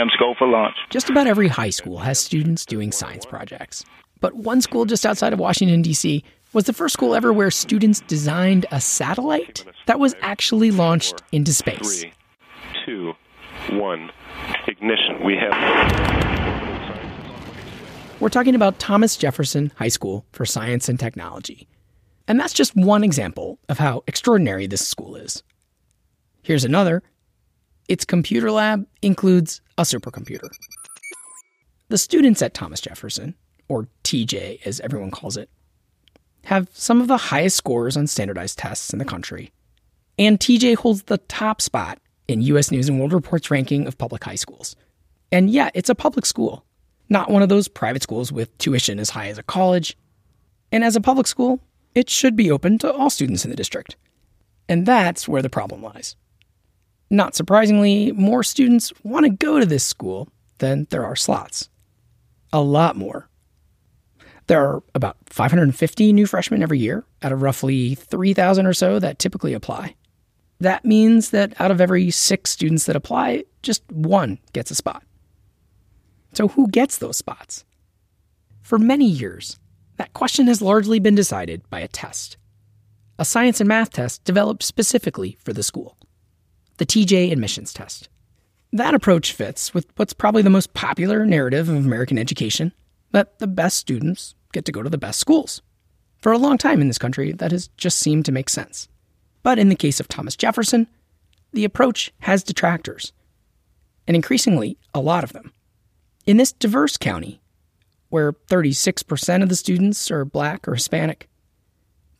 Yams go for lunch. Just about every high school has students doing science projects. But one school just outside of Washington, D.C., was the first school ever where students designed a satellite that was actually launched into space. Three, two, one, ignition. We have. We're talking about Thomas Jefferson High School for Science and Technology. And that's just one example of how extraordinary this school is. Here's another its computer lab includes a supercomputer. The students at Thomas Jefferson, or TJ as everyone calls it, have some of the highest scores on standardized tests in the country. And TJ holds the top spot in US News and World Report's ranking of public high schools. And yeah, it's a public school, not one of those private schools with tuition as high as a college. And as a public school, it should be open to all students in the district. And that's where the problem lies. Not surprisingly, more students want to go to this school than there are slots. A lot more. There are about 550 new freshmen every year out of roughly 3,000 or so that typically apply. That means that out of every six students that apply, just one gets a spot. So, who gets those spots? For many years, that question has largely been decided by a test a science and math test developed specifically for the school the TJ admissions test. That approach fits with what's probably the most popular narrative of American education that the best students get to go to the best schools. For a long time in this country, that has just seemed to make sense. But in the case of Thomas Jefferson, the approach has detractors, and increasingly, a lot of them. In this diverse county, where 36% of the students are black or Hispanic,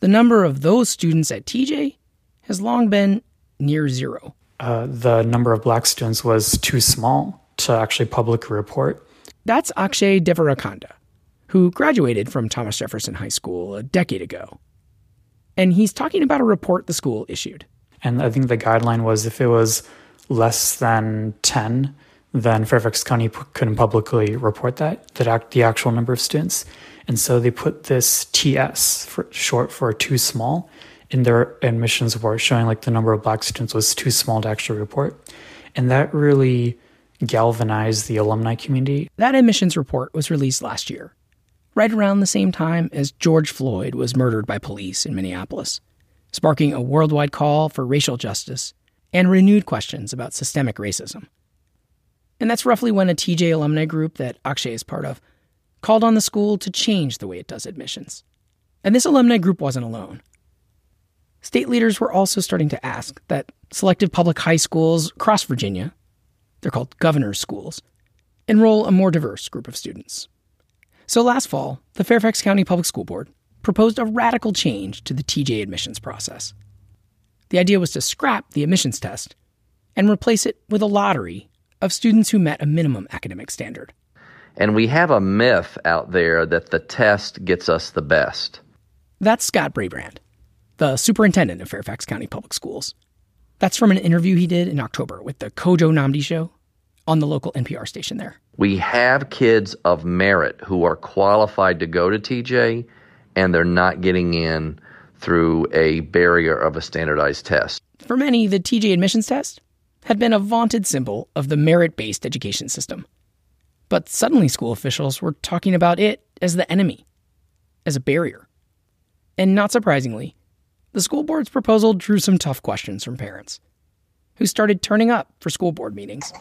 the number of those students at TJ has long been near zero. Uh, the number of black students was too small to actually publicly report. That's Akshay Devarakonda, who graduated from Thomas Jefferson High School a decade ago. And he's talking about a report the school issued. And I think the guideline was if it was less than 10, then Fairfax County p- couldn't publicly report that, that act, the actual number of students. And so they put this TS for short for too small in their admissions report, showing like the number of black students was too small to actually report. And that really galvanized the alumni community. That admissions report was released last year, right around the same time as George Floyd was murdered by police in Minneapolis, sparking a worldwide call for racial justice and renewed questions about systemic racism. And that's roughly when a TJ alumni group that Akshay is part of called on the school to change the way it does admissions. And this alumni group wasn't alone. State leaders were also starting to ask that selective public high schools across Virginia, they're called governor's schools, enroll a more diverse group of students. So last fall, the Fairfax County Public School Board proposed a radical change to the TJ admissions process. The idea was to scrap the admissions test and replace it with a lottery of students who met a minimum academic standard. And we have a myth out there that the test gets us the best. That's Scott Brabrand, the superintendent of Fairfax County Public Schools. That's from an interview he did in October with the Kojo Nnamdi show on the local NPR station there. We have kids of merit who are qualified to go to TJ, and they're not getting in through a barrier of a standardized test. For many, the TJ admissions test had been a vaunted symbol of the merit based education system. But suddenly, school officials were talking about it as the enemy, as a barrier. And not surprisingly, the school board's proposal drew some tough questions from parents who started turning up for school board meetings.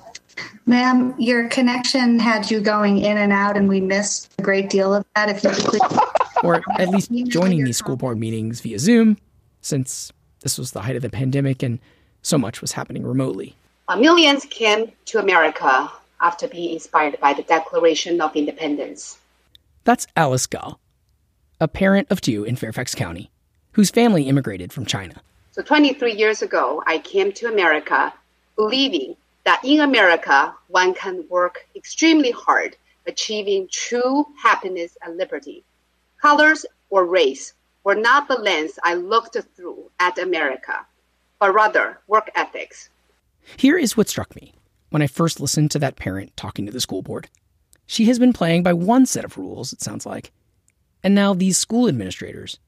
Ma'am, your connection had you going in and out, and we missed a great deal of that. If you could please. or at least joining these school board meetings via Zoom, since this was the height of the pandemic and so much was happening remotely. Millions came to America after being inspired by the Declaration of Independence. That's Alice Gao, a parent of two in Fairfax County, whose family immigrated from China. So 23 years ago, I came to America believing that in America, one can work extremely hard, achieving true happiness and liberty. Colors or race were not the lens I looked through at America, but rather work ethics. Here is what struck me when I first listened to that parent talking to the school board. She has been playing by one set of rules, it sounds like, and now these school administrators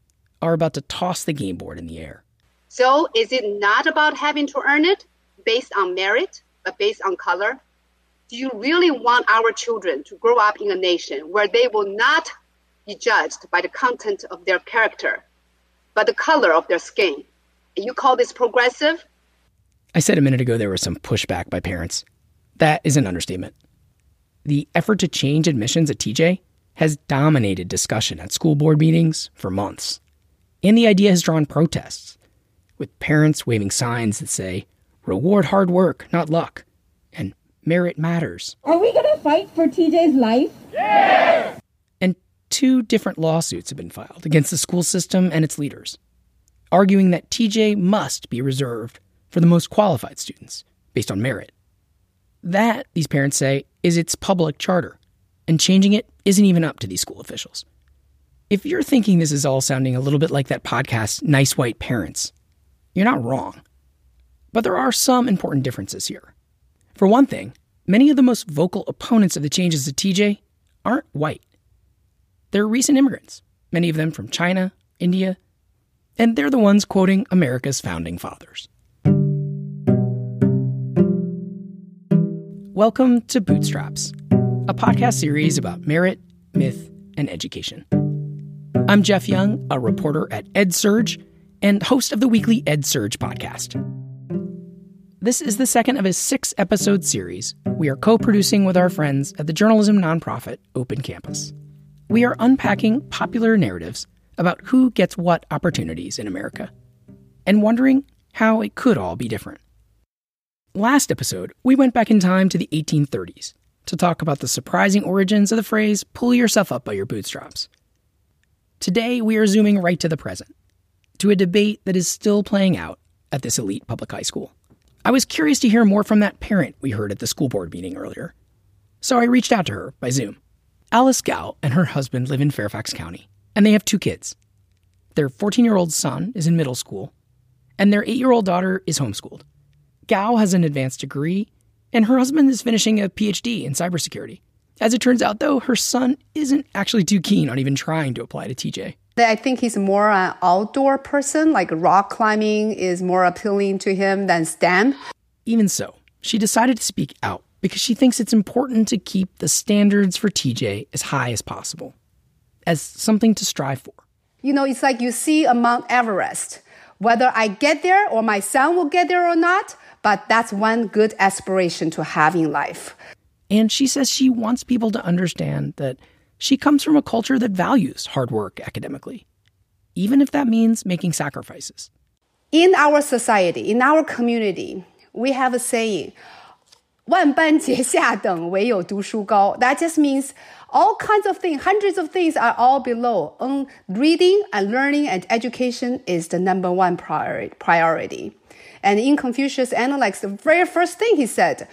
are about to toss the game board in the air. So is it not about having to earn it based on merit, but based on color? do you really want our children to grow up in a nation where they will not be judged by the content of their character, but the color of their skin? You call this progressive? I said a minute ago there was some pushback by parents. That is an understatement. The effort to change admissions at TJ has dominated discussion at school board meetings for months. And the idea has drawn protests, with parents waving signs that say, reward hard work, not luck, and merit matters. Are we going to fight for TJ's life? Yeah! And two different lawsuits have been filed against the school system and its leaders, arguing that TJ must be reserved for the most qualified students based on merit. That, these parents say, is its public charter, and changing it isn't even up to these school officials. If you're thinking this is all sounding a little bit like that podcast, Nice White Parents, you're not wrong. But there are some important differences here. For one thing, many of the most vocal opponents of the changes to TJ aren't white. They're recent immigrants, many of them from China, India, and they're the ones quoting America's founding fathers. Welcome to Bootstraps, a podcast series about merit, myth, and education. I'm Jeff Young, a reporter at EdSurge and host of the weekly EdSurge podcast. This is the second of a six episode series we are co producing with our friends at the journalism nonprofit Open Campus. We are unpacking popular narratives about who gets what opportunities in America and wondering how it could all be different. Last episode, we went back in time to the 1830s to talk about the surprising origins of the phrase pull yourself up by your bootstraps. Today, we are zooming right to the present, to a debate that is still playing out at this elite public high school. I was curious to hear more from that parent we heard at the school board meeting earlier. So I reached out to her by Zoom. Alice Gao and her husband live in Fairfax County, and they have two kids. Their 14 year old son is in middle school, and their 8 year old daughter is homeschooled. Gao has an advanced degree, and her husband is finishing a PhD in cybersecurity. As it turns out, though, her son isn't actually too keen on even trying to apply to TJ. I think he's more an outdoor person, like rock climbing is more appealing to him than STEM. Even so, she decided to speak out because she thinks it's important to keep the standards for TJ as high as possible, as something to strive for. You know, it's like you see a Mount Everest. Whether I get there or my son will get there or not, but that's one good aspiration to have in life. And she says she wants people to understand that she comes from a culture that values hard work academically, even if that means making sacrifices. In our society, in our community, we have a saying, 万般皆下等，唯有读书高. That just means all kinds of things, hundreds of things are all below. Um, reading and learning and education is the number one priority. And in Confucius Analects, the very first thing he said,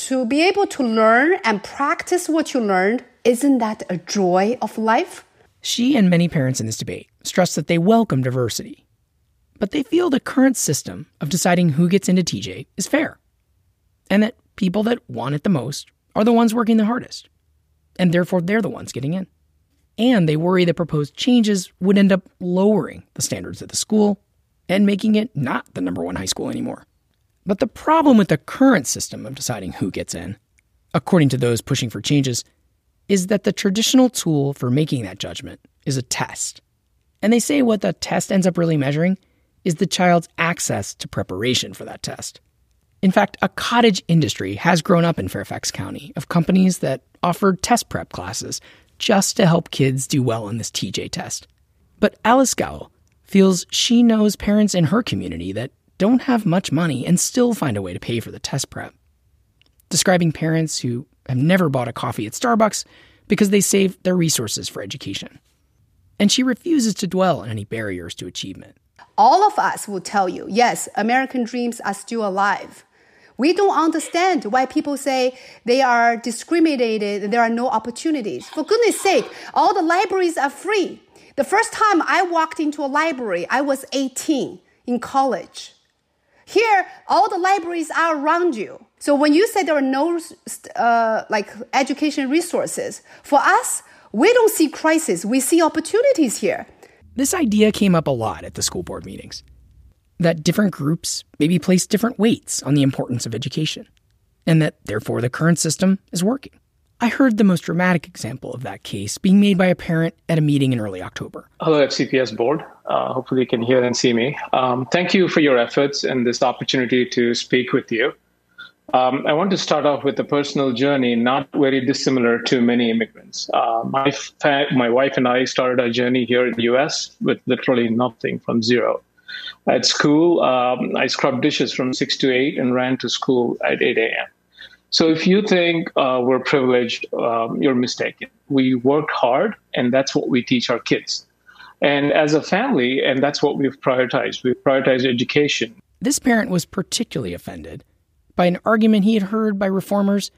to be able to learn and practice what you learned, isn't that a joy of life? She and many parents in this debate stress that they welcome diversity, but they feel the current system of deciding who gets into TJ is fair, and that people that want it the most are the ones working the hardest, and therefore they're the ones getting in. And they worry that proposed changes would end up lowering the standards at the school and making it not the number one high school anymore. But the problem with the current system of deciding who gets in, according to those pushing for changes, is that the traditional tool for making that judgment is a test. And they say what the test ends up really measuring is the child's access to preparation for that test. In fact, a cottage industry has grown up in Fairfax County of companies that offered test prep classes just to help kids do well on this TJ test. But Alice Gao feels she knows parents in her community that don't have much money and still find a way to pay for the test prep. Describing parents who have never bought a coffee at Starbucks because they save their resources for education. And she refuses to dwell on any barriers to achievement. All of us will tell you yes, American dreams are still alive. We don't understand why people say they are discriminated, there are no opportunities. For goodness sake, all the libraries are free. The first time I walked into a library, I was 18 in college. Here, all the libraries are around you. So when you say there are no uh, like education resources, for us, we don't see crisis. We see opportunities here. This idea came up a lot at the school board meetings. That different groups maybe place different weights on the importance of education. and that therefore the current system is working. I heard the most dramatic example of that case being made by a parent at a meeting in early October. Hello, FCPS board. Uh, hopefully, you can hear and see me. Um, thank you for your efforts and this opportunity to speak with you. Um, I want to start off with a personal journey, not very dissimilar to many immigrants. Uh, my, fa- my wife and I started our journey here in the US with literally nothing from zero. At school, um, I scrubbed dishes from 6 to 8 and ran to school at 8 a.m. So if you think uh, we're privileged, um, you're mistaken. We worked hard, and that's what we teach our kids. And as a family, and that's what we've prioritized. We've prioritized education. This parent was particularly offended by an argument he had heard by reformers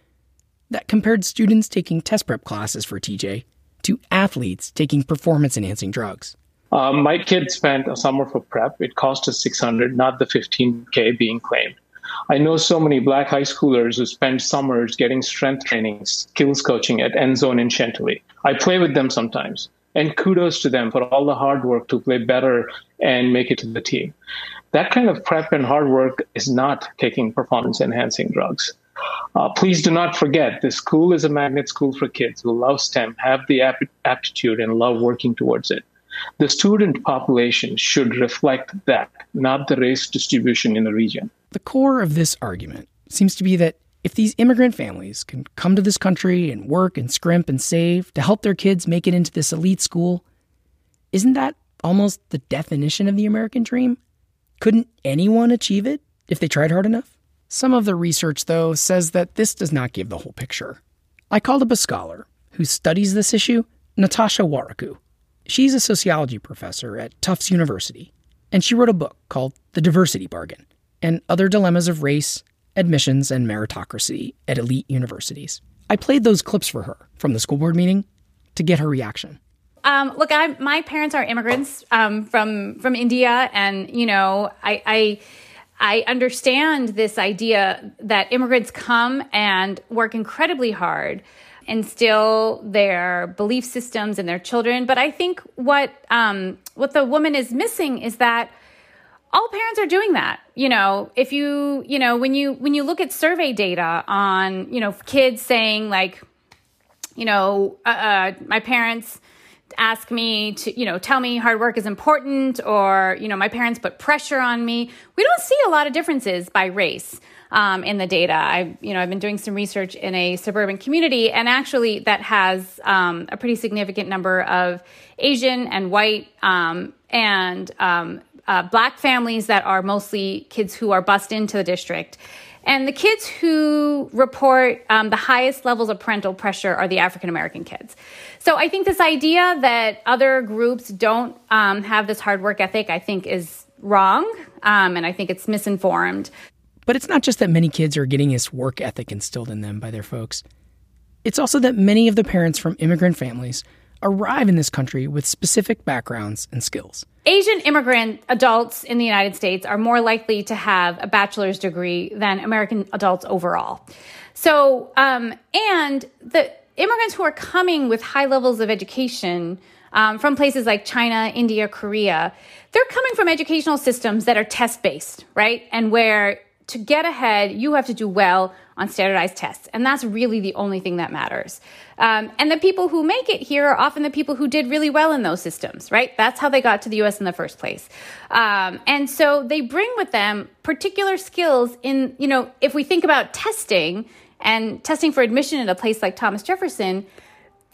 that compared students taking test prep classes for TJ to athletes taking performance enhancing drugs. Um, my kid spent a summer for prep. It cost us 600, not the 15K being claimed. I know so many black high schoolers who spend summers getting strength training, skills coaching at Endzone in Chantilly. I play with them sometimes. And kudos to them for all the hard work to play better and make it to the team. That kind of prep and hard work is not taking performance enhancing drugs. Uh, please do not forget this school is a magnet school for kids who love STEM, have the ap- aptitude, and love working towards it. The student population should reflect that, not the race distribution in the region. The core of this argument seems to be that if these immigrant families can come to this country and work and scrimp and save to help their kids make it into this elite school, isn't that almost the definition of the American dream? Couldn't anyone achieve it if they tried hard enough? Some of the research, though, says that this does not give the whole picture. I called up a scholar who studies this issue, Natasha Warikoo. She's a sociology professor at Tufts University, and she wrote a book called The Diversity Bargain and Other Dilemmas of Race, Admissions, and Meritocracy at Elite Universities. I played those clips for her from the school board meeting to get her reaction. Um, look, I, my parents are immigrants um, from from India, and you know, I, I I understand this idea that immigrants come and work incredibly hard, and instill their belief systems in their children. But I think what um, what the woman is missing is that all parents are doing that. You know if you you know when you when you look at survey data on you know kids saying like you know uh, uh, my parents ask me to you know tell me hard work is important or you know my parents put pressure on me. We don't see a lot of differences by race um, in the data. I you know i've been doing some research in a suburban community and actually that has um, a pretty significant number of asian and white um, and um, uh, black families that are mostly kids who are bused into the district. And the kids who report um, the highest levels of parental pressure are the African American kids. So I think this idea that other groups don't um, have this hard work ethic, I think, is wrong. Um, and I think it's misinformed. But it's not just that many kids are getting this work ethic instilled in them by their folks. It's also that many of the parents from immigrant families arrive in this country with specific backgrounds and skills. Asian immigrant adults in the United States are more likely to have a bachelor's degree than American adults overall. So, um, and the immigrants who are coming with high levels of education um, from places like China, India, Korea, they're coming from educational systems that are test based, right? And where to get ahead, you have to do well on standardized tests. And that's really the only thing that matters. Um, and the people who make it here are often the people who did really well in those systems, right? That's how they got to the US in the first place. Um, and so they bring with them particular skills in, you know, if we think about testing and testing for admission in a place like Thomas Jefferson,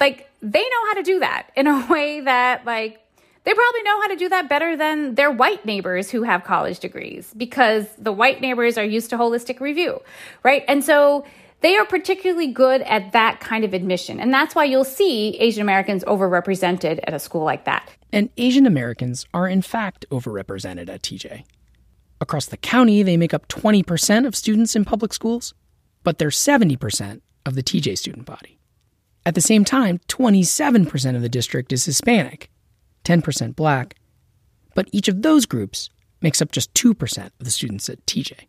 like they know how to do that in a way that, like, they probably know how to do that better than their white neighbors who have college degrees because the white neighbors are used to holistic review, right? And so they are particularly good at that kind of admission. And that's why you'll see Asian Americans overrepresented at a school like that. And Asian Americans are, in fact, overrepresented at TJ. Across the county, they make up 20% of students in public schools, but they're 70% of the TJ student body. At the same time, 27% of the district is Hispanic, 10% black, but each of those groups makes up just 2% of the students at TJ.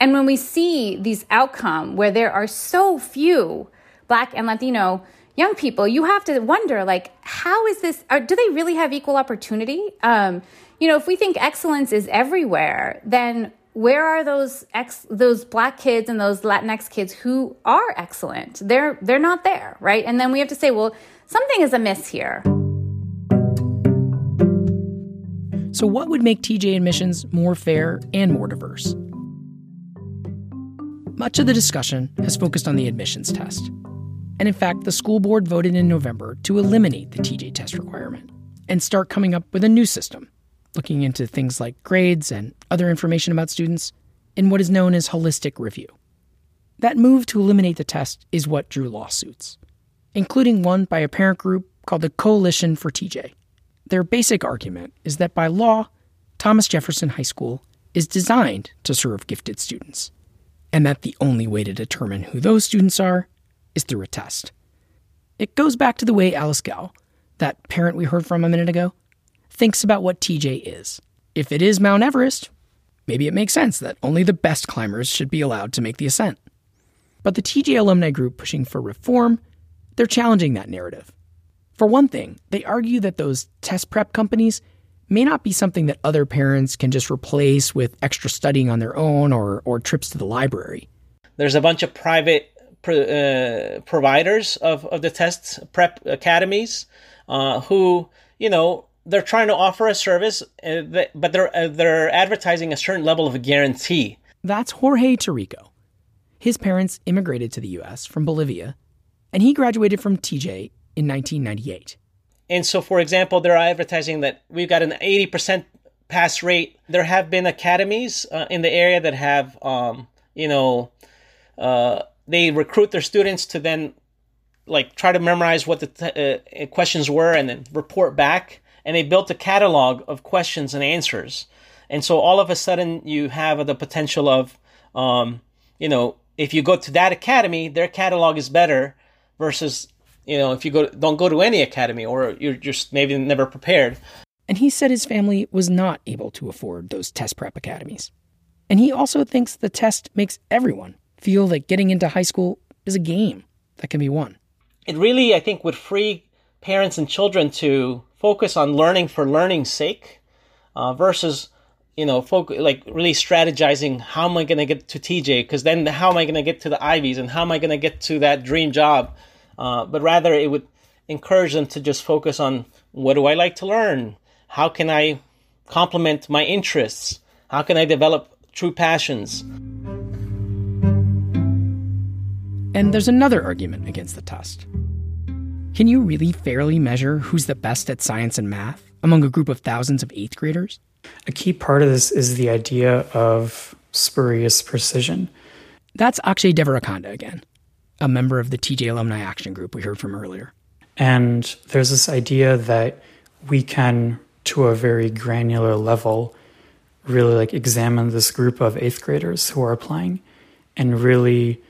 And when we see these outcomes where there are so few Black and Latino young people, you have to wonder, like, how is this? Are, do they really have equal opportunity? Um, you know, if we think excellence is everywhere, then where are those ex those black kids and those Latinx kids who are excellent? They're they're not there, right? And then we have to say, well, something is amiss here. So what would make TJ admissions more fair and more diverse? Much of the discussion has focused on the admissions test. And in fact, the school board voted in November to eliminate the TJ test requirement and start coming up with a new system looking into things like grades and other information about students in what is known as holistic review. That move to eliminate the test is what drew lawsuits, including one by a parent group called the Coalition for TJ. Their basic argument is that by law, Thomas Jefferson High School is designed to serve gifted students, and that the only way to determine who those students are is through a test. It goes back to the way Alice Gao, that parent we heard from a minute ago, thinks about what TJ is. If it is Mount Everest, maybe it makes sense that only the best climbers should be allowed to make the ascent. But the TJ alumni group pushing for reform, they're challenging that narrative. For one thing, they argue that those test prep companies may not be something that other parents can just replace with extra studying on their own or, or trips to the library. There's a bunch of private uh, providers of, of the test prep academies uh, who, you know, they're trying to offer a service, uh, that, but they're uh, they're advertising a certain level of a guarantee. That's Jorge Tarico. His parents immigrated to the U.S. from Bolivia, and he graduated from TJ in 1998. And so, for example, they're advertising that we've got an 80% pass rate. There have been academies uh, in the area that have, um, you know, uh, they recruit their students to then like try to memorize what the t- uh, questions were and then report back and they built a catalog of questions and answers. And so all of a sudden you have the potential of, um, you know, if you go to that academy, their catalog is better versus, you know, if you go don't go to any academy or you're just maybe never prepared. And he said his family was not able to afford those test prep academies. And he also thinks the test makes everyone feel that getting into high school is a game that can be won. It really, I think, would free parents and children to focus on learning for learning's sake uh, versus you know focus like really strategizing how am i going to get to tj because then how am i going to get to the ivies and how am i going to get to that dream job uh, but rather it would encourage them to just focus on what do i like to learn? How can i complement my interests? How can i develop true passions? And there's another argument against the test. Can you really fairly measure who's the best at science and math among a group of thousands of eighth graders? A key part of this is the idea of spurious precision. That's Akshay Devarakonda again, a member of the TJ Alumni Action Group we heard from earlier. And there's this idea that we can, to a very granular level, really like examine this group of eighth graders who are applying and really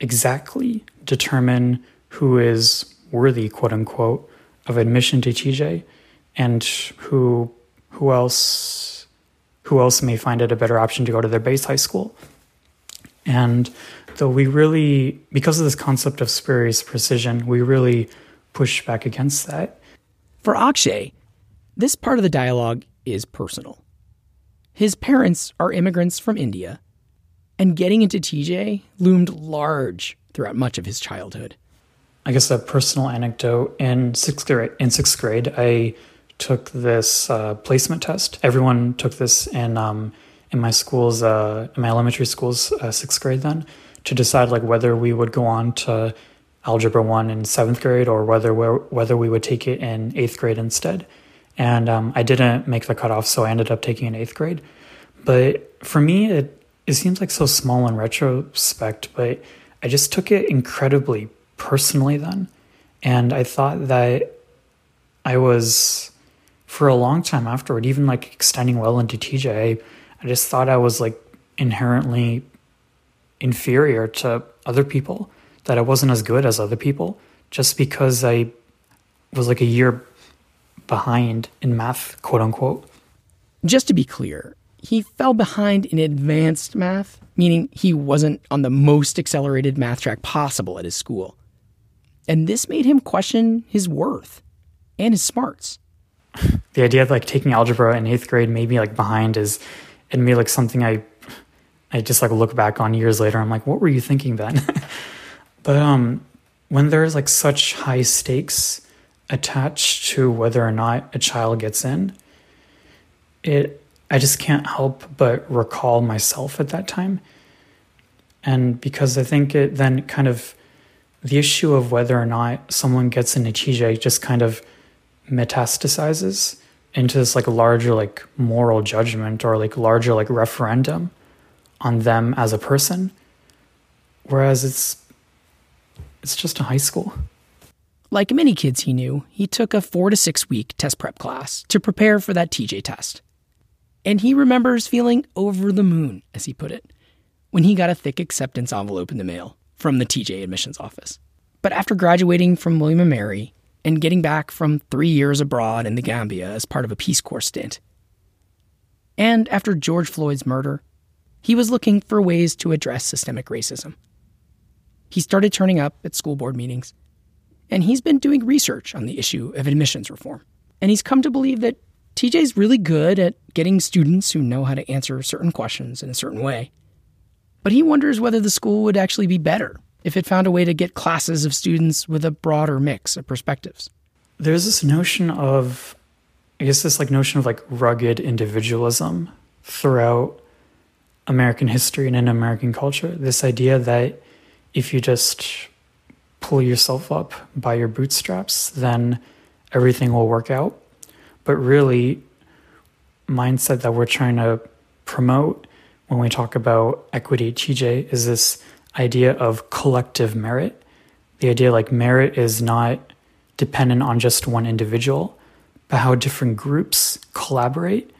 exactly determine who is worthy, quote unquote, of admission to TJ, and who who else who else may find it a better option to go to their base high school. And though we really, because of this concept of spurious precision, we really push back against that. For Akshay, this part of the dialogue is personal. His parents are immigrants from India, and getting into TJ loomed large throughout much of his childhood. I guess a personal anecdote in sixth grade. In sixth grade, I took this uh, placement test. Everyone took this in um, in my school's uh, in my elementary school's uh, sixth grade then to decide like whether we would go on to algebra one in seventh grade or whether whether we would take it in eighth grade instead. And um, I didn't make the cutoff, so I ended up taking in eighth grade. But for me, it it seems like so small in retrospect, but I just took it incredibly personally then. And I thought that I was, for a long time afterward, even like extending well into TJ, I just thought I was like inherently inferior to other people, that I wasn't as good as other people just because I was like a year behind in math, quote unquote. Just to be clear, he fell behind in advanced math, meaning he wasn't on the most accelerated math track possible at his school. And this made him question his worth and his smarts. The idea of like taking algebra in eighth grade maybe like behind is it made like something I I just like look back on years later. I'm like, what were you thinking then? but um, when there's like such high stakes attached to whether or not a child gets in, it I just can't help but recall myself at that time. And because I think it then kind of the issue of whether or not someone gets into TJ just kind of metastasizes into this like larger like moral judgment or like larger like referendum on them as a person whereas it's it's just a high school like many kids he knew he took a 4 to 6 week test prep class to prepare for that TJ test and he remembers feeling over the moon as he put it when he got a thick acceptance envelope in the mail from the TJ admissions office but after graduating from William and Mary and getting back from three years abroad in the Gambia as part of a Peace Corps stint. And after George Floyd's murder, he was looking for ways to address systemic racism. He started turning up at school board meetings, and he's been doing research on the issue of admissions reform. And he's come to believe that TJ's really good at getting students who know how to answer certain questions in a certain way. But he wonders whether the school would actually be better if it found a way to get classes of students with a broader mix of perspectives. There's this notion of, I guess, this like notion of like rugged individualism throughout American history and in American culture. This idea that if you just pull yourself up by your bootstraps, then everything will work out. But really, mindset that we're trying to promote when we talk about equity TJ is this idea of collective merit. The idea like merit is not dependent on just one individual, but how different groups collaborate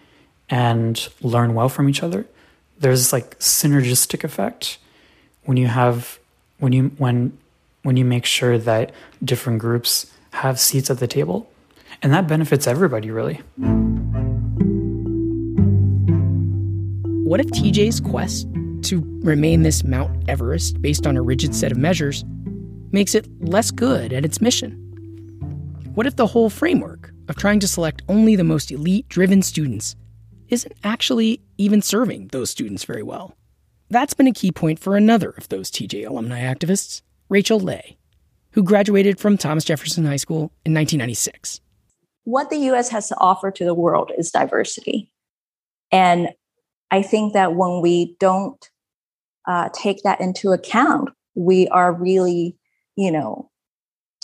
and learn well from each other. There's like synergistic effect when you have when you when when you make sure that different groups have seats at the table. And that benefits everybody really. What if TJ's quest to remain this Mount Everest based on a rigid set of measures makes it less good at its mission? What if the whole framework of trying to select only the most elite driven students isn't actually even serving those students very well? That's been a key point for another of those TJ alumni activists, Rachel Lay, who graduated from Thomas Jefferson High School in 1996. What the US has to offer to the world is diversity. And I think that when we don't uh, take that into account, we are really, you know,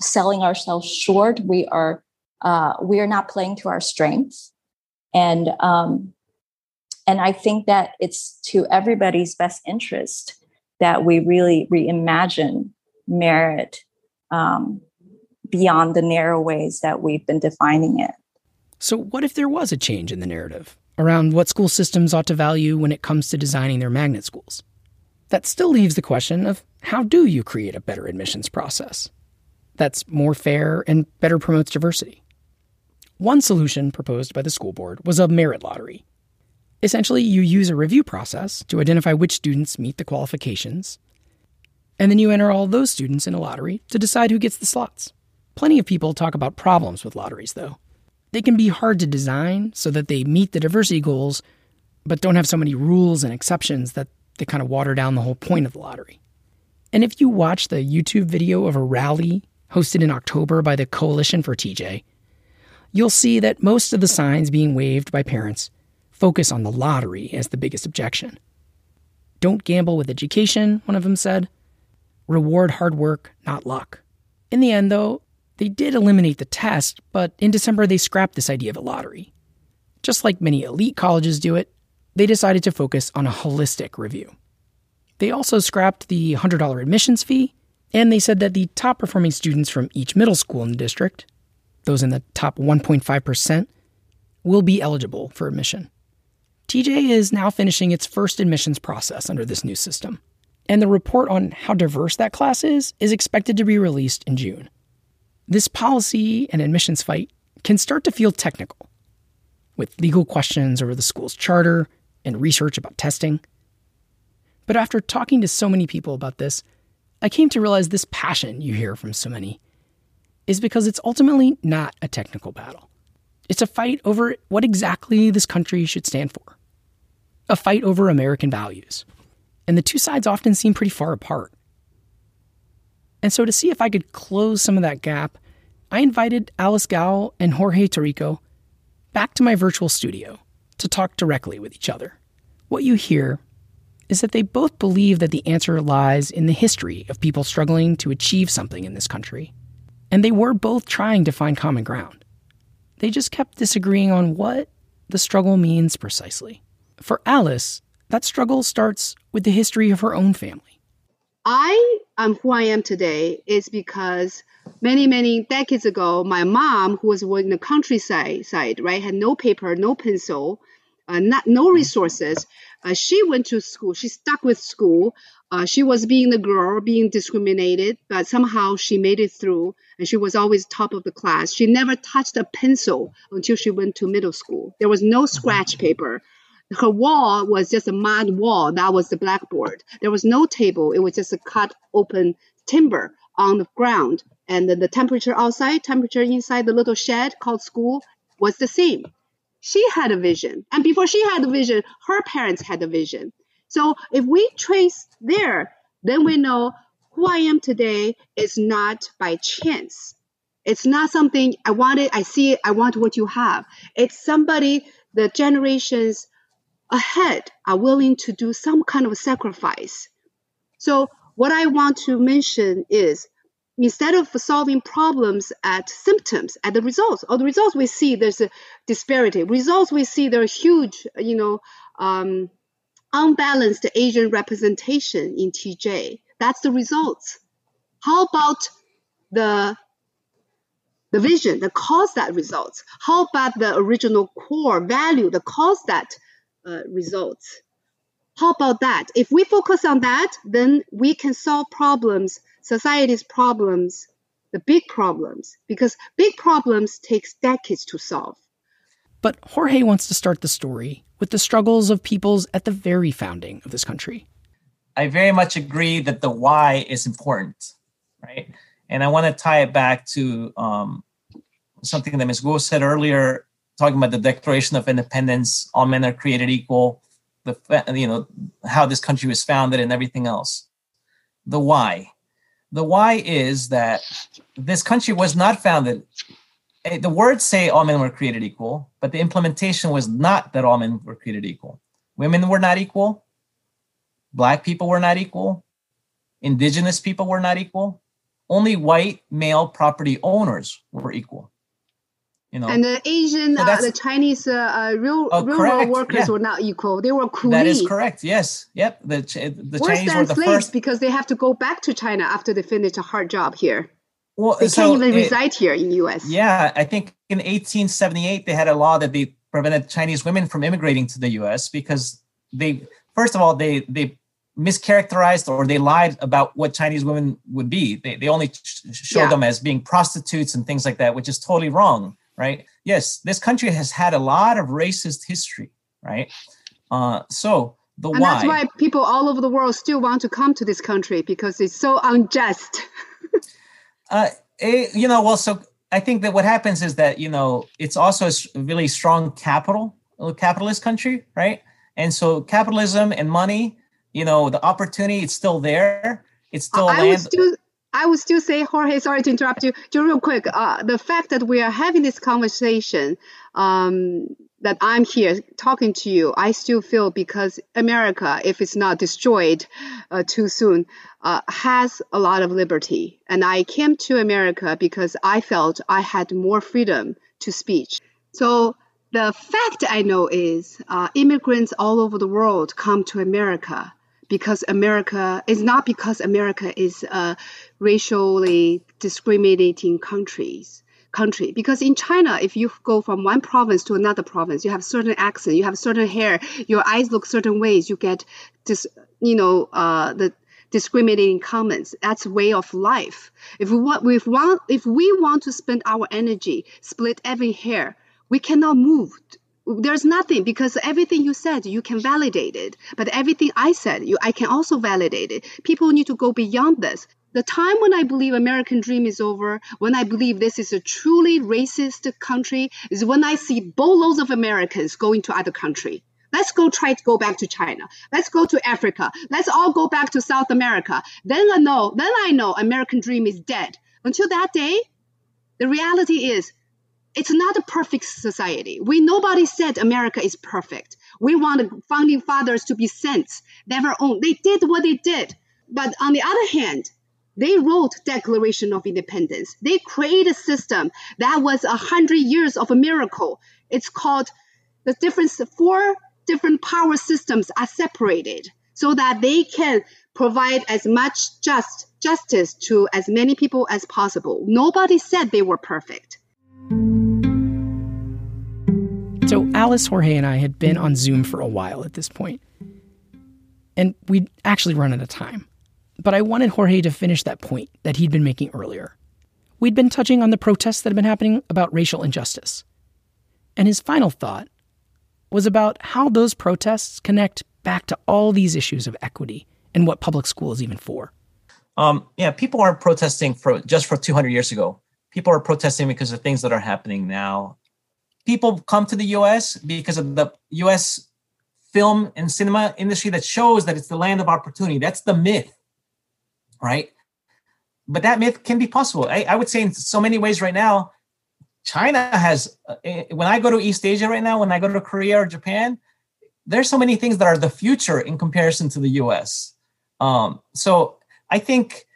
selling ourselves short. We are uh, we are not playing to our strengths, and um, and I think that it's to everybody's best interest that we really reimagine merit um, beyond the narrow ways that we've been defining it. So, what if there was a change in the narrative around what school systems ought to value when it comes to designing their magnet schools? That still leaves the question of how do you create a better admissions process that's more fair and better promotes diversity? One solution proposed by the school board was a merit lottery. Essentially, you use a review process to identify which students meet the qualifications, and then you enter all those students in a lottery to decide who gets the slots. Plenty of people talk about problems with lotteries, though. They can be hard to design so that they meet the diversity goals, but don't have so many rules and exceptions that they kind of water down the whole point of the lottery. And if you watch the YouTube video of a rally hosted in October by the Coalition for TJ, you'll see that most of the signs being waved by parents focus on the lottery as the biggest objection. Don't gamble with education, one of them said. Reward hard work, not luck. In the end, though, they did eliminate the test, but in December they scrapped this idea of a lottery. Just like many elite colleges do it, they decided to focus on a holistic review. They also scrapped the $100 admissions fee, and they said that the top performing students from each middle school in the district, those in the top 1.5%, will be eligible for admission. TJ is now finishing its first admissions process under this new system, and the report on how diverse that class is is expected to be released in June. This policy and admissions fight can start to feel technical, with legal questions over the school's charter and research about testing. But after talking to so many people about this, I came to realize this passion you hear from so many is because it's ultimately not a technical battle. It's a fight over what exactly this country should stand for, a fight over American values. and the two sides often seem pretty far apart. And so, to see if I could close some of that gap, I invited Alice Gao and Jorge Tarrico back to my virtual studio to talk directly with each other. What you hear is that they both believe that the answer lies in the history of people struggling to achieve something in this country. And they were both trying to find common ground. They just kept disagreeing on what the struggle means precisely. For Alice, that struggle starts with the history of her own family. I am who I am today is because many, many decades ago, my mom, who was in the countryside, side, right, had no paper, no pencil, uh, not no resources. Uh, she went to school. She stuck with school. Uh, she was being the girl, being discriminated, but somehow she made it through, and she was always top of the class. She never touched a pencil until she went to middle school. There was no scratch paper. Her wall was just a mud wall. That was the blackboard. There was no table. It was just a cut open timber on the ground. And then the temperature outside, temperature inside the little shed called school was the same she had a vision. And before she had a vision, her parents had a vision. So if we trace there, then we know who I am today is not by chance. It's not something I wanted, I see it, I want what you have. It's somebody, the generations ahead are willing to do some kind of sacrifice. So what I want to mention is instead of solving problems at symptoms, at the results, or the results we see there's a disparity. Results we see there are huge, you know, um, unbalanced Asian representation in TJ. That's the results. How about the the vision that caused that results? How about the original core value that caused that uh, results? How about that? If we focus on that, then we can solve problems society's problems, the big problems, because big problems takes decades to solve. But Jorge wants to start the story with the struggles of peoples at the very founding of this country. I very much agree that the why is important, right? And I want to tie it back to um, something that Ms. Gao said earlier, talking about the Declaration of Independence, all men are created equal, the you know how this country was founded, and everything else. The why the why is that this country was not founded. Eh, the words say all men were created equal, but the implementation was not that all men were created equal. Women were not equal. Black people were not equal. Indigenous people were not equal. Only white male property owners were equal. You know, and the Asian, so uh, the Chinese, uh, uh real oh, rural workers yeah. were not equal. They were coolie. That is correct. Yes. Yep. The the Worse Chinese were the slaves first because they have to go back to China after they finish a hard job here. Well, they so can't even it, reside here in the U.S. Yeah, I think in 1878 they had a law that they prevented Chinese women from immigrating to the U.S. because they, first of all, they they mischaracterized or they lied about what Chinese women would be. They they only showed yeah. them as being prostitutes and things like that, which is totally wrong right? Yes, this country has had a lot of racist history, right? Uh, so the and why. that's why people all over the world still want to come to this country because it's so unjust. uh, it, eh, you know, well, so I think that what happens is that you know it's also a really strong capital, capitalist country, right? And so capitalism and money, you know, the opportunity it's still there. It's still I land. Still, I would still say, Jorge, sorry to interrupt you, just real quick. Uh, the fact that we are having this conversation, um, that I'm here talking to you, I still feel because America, if it's not destroyed uh, too soon, uh, has a lot of liberty. And I came to America because I felt I had more freedom to speech. So the fact I know is uh, immigrants all over the world come to America because America is not because America is a racially discriminating countries country. Because in China if you go from one province to another province you have certain accent you have certain hair your eyes look certain ways you get this you know uh, the discriminating comments. That's way of life. If we want if, want, if we want to spend our energy split every hair we cannot move there's nothing because everything you said you can validate it but everything i said you i can also validate it people need to go beyond this the time when i believe american dream is over when i believe this is a truly racist country is when i see boatloads of americans going to other country Let's go try to go back to China. Let's go to Africa. Let's all go back to South America. Then I know, then I know American dream is dead. Until that day, the reality is it's not a perfect society. We nobody said America is perfect. We want the founding fathers to be saints, never own. They did what they did. But on the other hand, they wrote Declaration of Independence. They created a system that was a hundred years of a miracle. It's called the difference four different power systems are separated so that they can provide as much just justice to as many people as possible. Nobody said they were perfect. So Alice, Jorge, and I had been on Zoom for a while at this point, and we'd actually run out of time. But I wanted Jorge to finish that point that he'd been making earlier. We'd been touching on the protests that had been happening about racial injustice. And his final thought was about how those protests connect back to all these issues of equity and what public school is even for. Um, yeah, people aren't protesting for just for 200 years ago. People are protesting because of things that are happening now. People come to the U.S. because of the U.S. film and cinema industry that shows that it's the land of opportunity. That's the myth, right? But that myth can be possible. I, I would say in so many ways right now, China has, uh, eh, when I go to East Asia right now, when I go to Korea or Japan, there's so many things that are the future in comparison to the US. Um, so I think,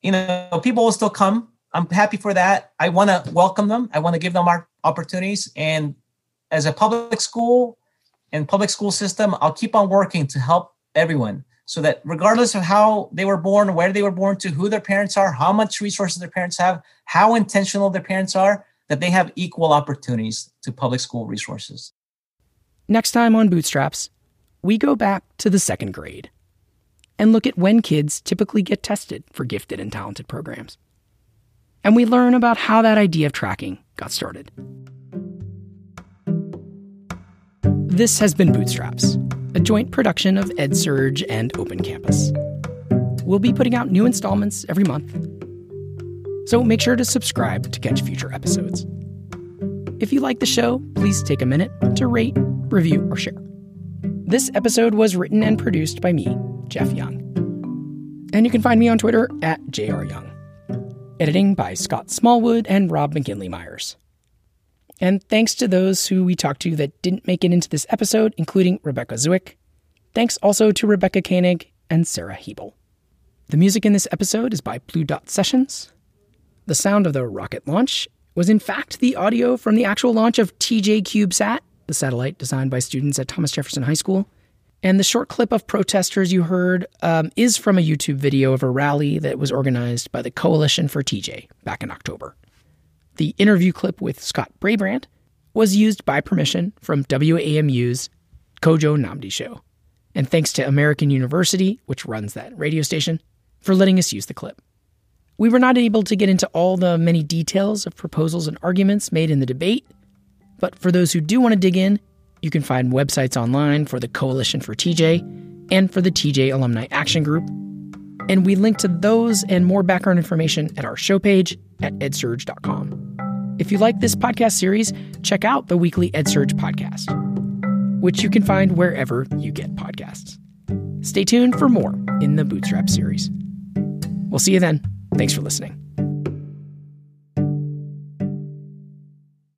you know, people will still come. I'm happy for that. I want to welcome them. I want to give them our opportunities. And as a public school and public school system, I'll keep on working to help everyone so that regardless of how they were born, where they were born to, who their parents are, how much resources their parents have, how intentional their parents are, that they have equal opportunities to public school resources. Next time on Bootstraps, we go back to the second grade and look at when kids typically get tested for gifted and talented programs. And we learn about how that idea of tracking got started. This has been Bootstraps, a joint production of EdSurge and Open Campus. We'll be putting out new installments every month so make sure to subscribe to catch future episodes. If you like the show, please take a minute to rate, review, or share. This episode was written and produced by me, Jeff Young. And you can find me on Twitter at jryoung. Editing by Scott Smallwood and Rob McGinley Myers. And thanks to those who we talked to that didn't make it into this episode, including Rebecca Zwick. Thanks also to Rebecca Koenig and Sarah Hebel. The music in this episode is by Blue Dot Sessions. The sound of the rocket launch was in fact the audio from the actual launch of TJ CubeSat, the satellite designed by students at Thomas Jefferson High School. And the short clip of protesters you heard um, is from a YouTube video of a rally that was organized by the Coalition for TJ back in October. The interview clip with Scott Brabrand was used by permission from WAMU's Kojo Nnamdi show. And thanks to American University, which runs that radio station, for letting us use the clip. We were not able to get into all the many details of proposals and arguments made in the debate, but for those who do want to dig in, you can find websites online for the Coalition for TJ and for the TJ Alumni Action Group. And we link to those and more background information at our show page at edsurge.com. If you like this podcast series, check out the weekly EdSurge podcast, which you can find wherever you get podcasts. Stay tuned for more in the Bootstrap series. We'll see you then. Thanks for listening.